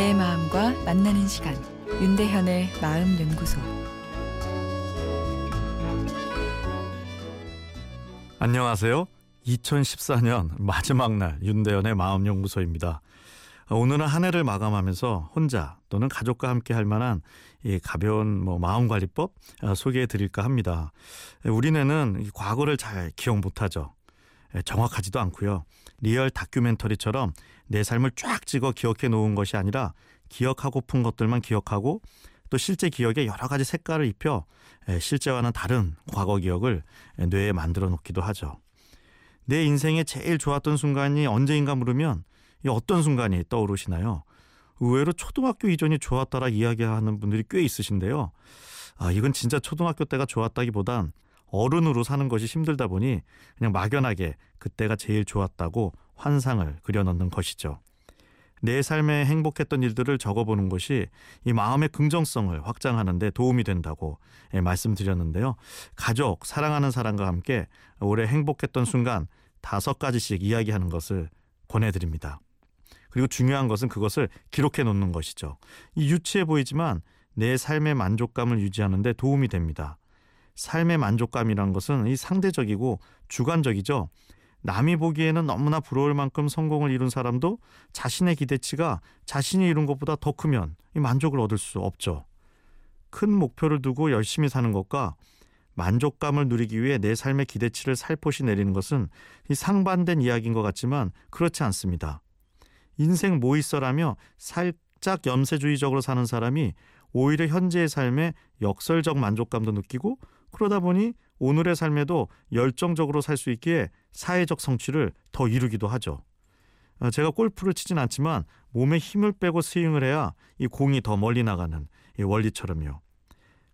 내 마음과 만나는 시간 윤대현의 마음 연구소 안녕하세요. 2014년 마지막 날 윤대현의 마음 연구소입니다. 오늘은 한 해를 마감하면서 혼자 또는 가족과 함께 할 만한 이 가벼운 뭐 마음 관리법 아, 소개해 드릴까 합니다. 우리네는 과거를 잘 기억 못 하죠. 정확하지도 않고요. 리얼 다큐멘터리처럼 내 삶을 쫙 찍어 기억해 놓은 것이 아니라 기억하고픈 것들만 기억하고 또 실제 기억에 여러 가지 색깔을 입혀 실제와는 다른 과거 기억을 뇌에 만들어 놓기도 하죠. 내 인생에 제일 좋았던 순간이 언제인가 물으면 어떤 순간이 떠오르시나요? 의외로 초등학교 이전이 좋았다라 이야기하는 분들이 꽤 있으신데요. 아, 이건 진짜 초등학교 때가 좋았다기보단 어른으로 사는 것이 힘들다 보니 그냥 막연하게 그때가 제일 좋았다고 환상을 그려넣는 것이죠. 내 삶에 행복했던 일들을 적어보는 것이 이 마음의 긍정성을 확장하는 데 도움이 된다고 예, 말씀드렸는데요. 가족, 사랑하는 사람과 함께 올해 행복했던 순간 다섯 가지씩 이야기하는 것을 권해드립니다. 그리고 중요한 것은 그것을 기록해 놓는 것이죠. 이 유치해 보이지만 내 삶의 만족감을 유지하는 데 도움이 됩니다. 삶의 만족감이란 것은 이 상대적이고 주관적이죠. 남이 보기에는 너무나 부러울 만큼 성공을 이룬 사람도 자신의 기대치가 자신이 이룬 것보다 더 크면 이 만족을 얻을 수 없죠. 큰 목표를 두고 열심히 사는 것과 만족감을 누리기 위해 내 삶의 기대치를 살포시 내리는 것은 이 상반된 이야기인 것 같지만 그렇지 않습니다. 인생 뭐 있어라며 살짝 염세주의적으로 사는 사람이 오히려 현재의 삶에 역설적 만족감도 느끼고 그러다 보니 오늘의 삶에도 열정적으로 살 수 있기에 사회적 성취를 더 이루기도 하죠. 어, 제가 골프를 치진 않지만 몸에 힘을 빼고 스윙을 해야 이 공이 더 멀리 나가는 이 원리처럼요.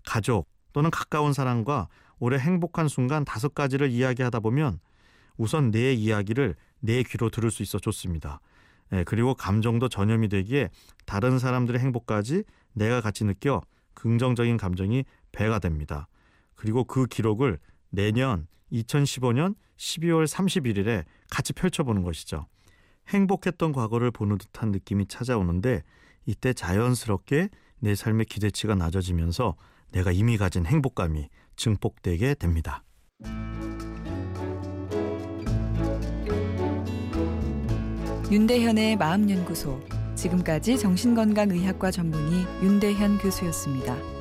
가족 또는 가까운 사람과 올해 행복한 순간 다섯 가지를 이야기하다 보면 우선 내 이야기를 내 귀로 들을 수 있어 좋습니다. 예, 그리고 감정도 전염이 되기에 다른 사람들의 행복까지 내가 같이 느껴 긍정적인 감정이 배가 됩니다. 그리고 그 기록을 내년 2015년 12월 31일에 같이 펼쳐보는 것이죠. 행복했던 과거를 보는 듯한 느낌이 찾아오는데 이때 자연스럽게 내 삶의 기대치가 낮아지면서 내가 이미 가진 행복감이 증폭되게 됩니다. 윤대현의 마음연구소 지금까지 정신건강의학과 전문의 윤대현 교수였습니다.